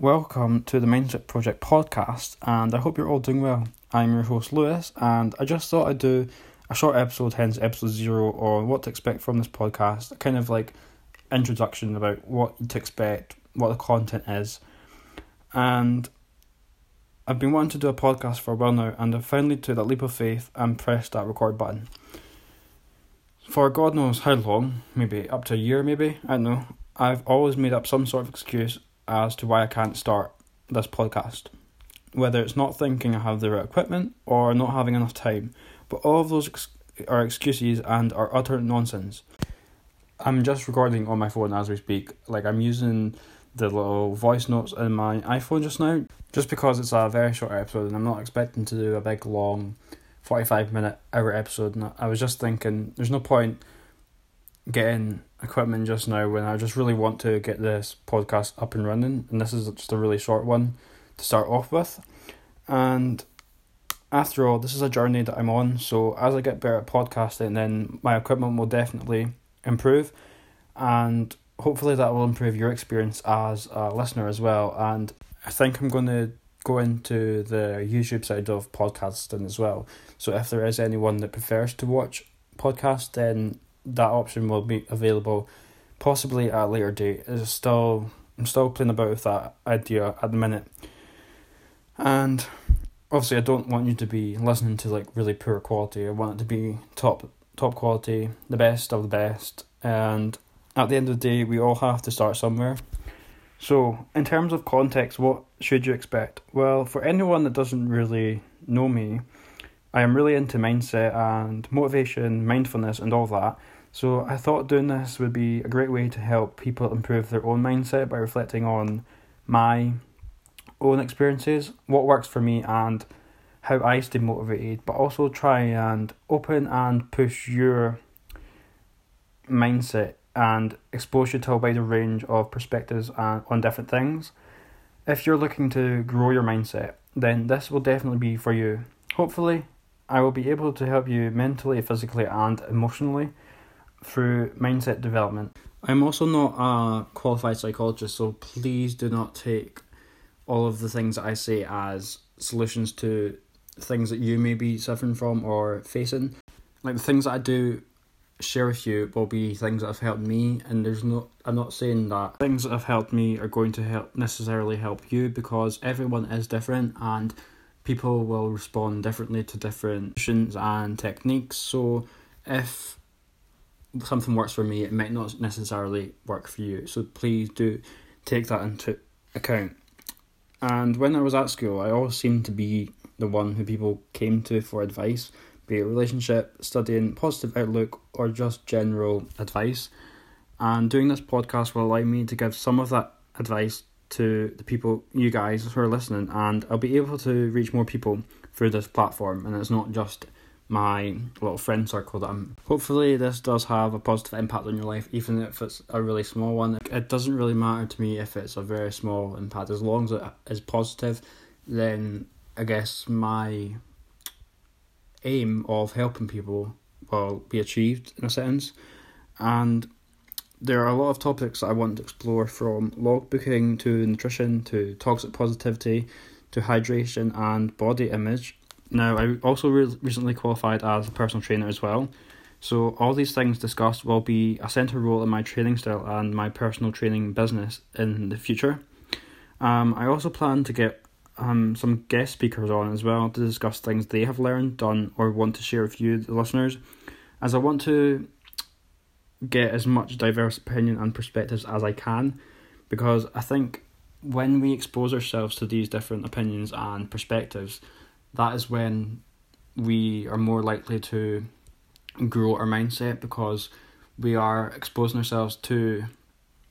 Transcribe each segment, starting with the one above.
Welcome to the Mindset Project podcast, and I hope you're all doing well. I'm your host Lewis, and I just thought I'd do a short episode, hence episode zero, on what to expect from this podcast. Kind of like introduction about what to expect, what the content is, and I've been wanting to do a podcast for a while now, and I finally took that leap of faith and pressed that record button. For God knows how long, maybe up to a year, maybe I don't know. I've always made up some sort of excuse as to why I can't start this podcast. Whether it's not thinking I have the right equipment or not having enough time, but all of those ex- are excuses and are utter nonsense. I'm just recording on my phone as we speak. Like I'm using the little voice notes in my iPhone just now, just because it's a very short episode and I'm not expecting to do a big long 45 minute hour episode. And I was just thinking there's no point getting equipment just now when I just really want to get this podcast up and running. And this is just a really short one to start off with. And after all, this is a journey that I'm on. So as I get better at podcasting, then my equipment will definitely improve. And hopefully that will improve your experience as a listener as well. And I think I'm going to go into the YouTube side of podcasting as well. So if there is anyone that prefers to watch podcast, then that option will be available possibly at a later date. It's still I'm still playing about with that idea at the minute. And obviously I don't want you to be listening to like really poor quality. I want it to be top top quality, the best of the best. And at the end of the day we all have to start somewhere. So, in terms of context, what should you expect? Well, for anyone that doesn't really know me, I am really into mindset and motivation, mindfulness, and all that. So I thought doing this would be a great way to help people improve their own mindset by reflecting on my own experiences, what works for me, and how I stay motivated, but also try and open and push your mindset and expose you to a wider range of perspectives on different things. If you're looking to grow your mindset, then this will definitely be for you. Hopefully, I will be able to help you mentally, physically, and emotionally through mindset development. I'm also not a qualified psychologist, so please do not take all of the things that I say as solutions to things that you may be suffering from or facing. Like the things that I do share with you will be things that have helped me and there's no I'm not saying that things that have helped me are going to help necessarily help you because everyone is different and people will respond differently to different options and techniques. So if something works for me, it might not necessarily work for you. So please do take that into account. And when I was at school, I always seemed to be the one who people came to for advice, be it relationship, studying, positive outlook, or just general advice. And doing this podcast will allow me to give some of that advice to the people, you guys who are listening, and I'll be able to reach more people through this platform. And it's not just my little friend circle that I'm. Hopefully, this does have a positive impact on your life, even if it's a really small one. It doesn't really matter to me if it's a very small impact, as long as it is positive. Then I guess my aim of helping people will be achieved in a sense, and there are a lot of topics I want to explore from logbooking to nutrition to toxic positivity to hydration and body image now, I also re- recently qualified as a personal trainer as well. So, all these things discussed will be a central role in my training style and my personal training business in the future. Um, I also plan to get um, some guest speakers on as well to discuss things they have learned, done, or want to share with you, the listeners, as I want to get as much diverse opinion and perspectives as I can, because I think when we expose ourselves to these different opinions and perspectives, that is when we are more likely to grow our mindset because we are exposing ourselves to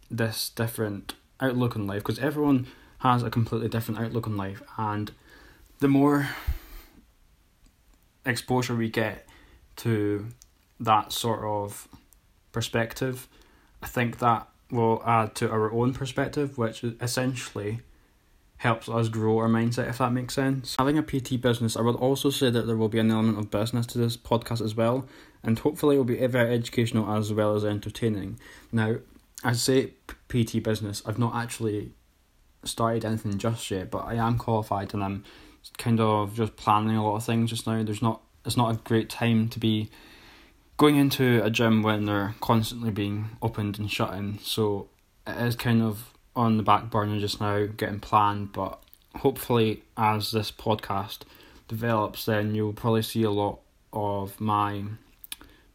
this different outlook on life because everyone has a completely different outlook on life and the more exposure we get to that sort of perspective i think that will add to our own perspective which essentially helps us grow our mindset, if that makes sense. Having a PT business, I would also say that there will be an element of business to this podcast as well, and hopefully it will be very educational as well as entertaining. Now, I say PT business, I've not actually started anything just yet, but I am qualified and I'm kind of just planning a lot of things just now. There's not it's not a great time to be going into a gym when they're constantly being opened and shut in. So it is kind of on the back burner just now, getting planned. But hopefully, as this podcast develops, then you'll probably see a lot of my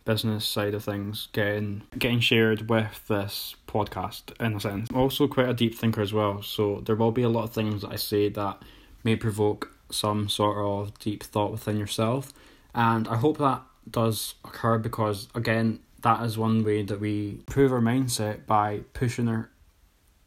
business side of things getting getting shared with this podcast in a sense. I'm also quite a deep thinker as well, so there will be a lot of things that I say that may provoke some sort of deep thought within yourself. And I hope that does occur because again that is one way that we improve our mindset by pushing our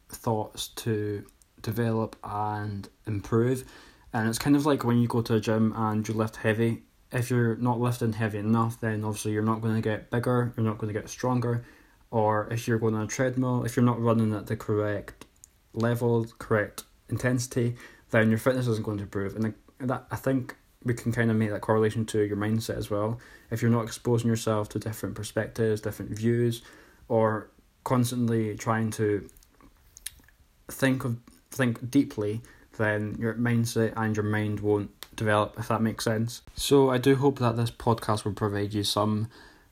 thoughts to develop and improve. And it's kind of like when you go to a gym and you lift heavy. If you're not lifting heavy enough then obviously you're not going to get bigger you're not going to get stronger. Or if you're going on a treadmill if you're not running at the correct level correct intensity then your fitness isn't going to improve. And that I think we can kind of make that correlation to your mindset as well. If you're not exposing yourself to different perspectives, different views, or constantly trying to think of think deeply, then your mindset and your mind won't develop if that makes sense. So I do hope that this podcast will provide you some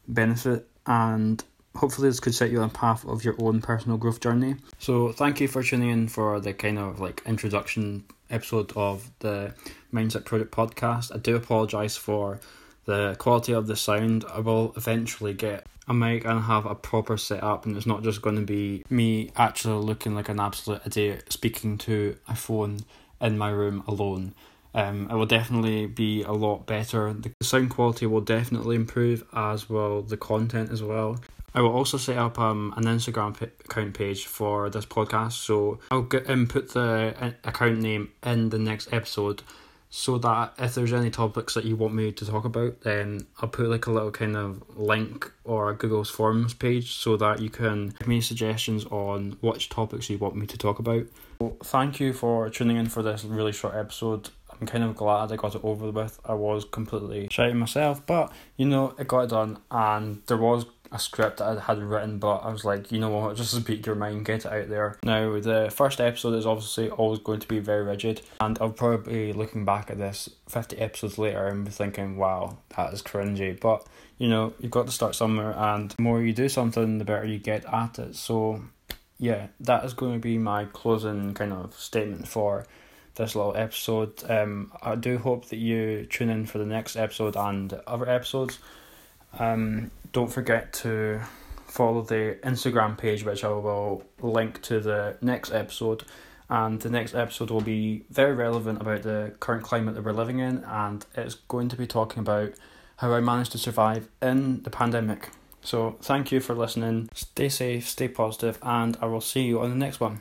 benefit and hopefully this could set you on a path of your own personal growth journey. So thank you for tuning in for the kind of like introduction episode of the Mindset Project podcast. I do apologise for the quality of the sound. I will eventually get a mic and have a proper setup, and it's not just going to be me actually looking like an absolute idiot speaking to a phone in my room alone. Um, it will definitely be a lot better. The sound quality will definitely improve, as will the content as well. I will also set up um, an Instagram p- account page for this podcast, so I'll get input the uh, account name in the next episode, so that if there's any topics that you want me to talk about, then I'll put like a little kind of link or a Google's Forms page, so that you can give me suggestions on which topics you want me to talk about. Well, thank you for tuning in for this really short episode. I'm kind of glad I got it over with. I was completely shouting myself, but you know, it got it done, and there was a script that I had written, but I was like, you know what, just speak your mind, get it out there. Now, the first episode is obviously always going to be very rigid, and I'll probably be looking back at this 50 episodes later and be thinking, wow, that is cringy. But, you know, you've got to start somewhere, and the more you do something, the better you get at it. So, yeah, that is going to be my closing kind of statement for this little episode. Um, I do hope that you tune in for the next episode and other episodes. Um, don't forget to follow the Instagram page, which I will link to the next episode. And the next episode will be very relevant about the current climate that we're living in, and it's going to be talking about how I managed to survive in the pandemic. So, thank you for listening. Stay safe, stay positive, and I will see you on the next one.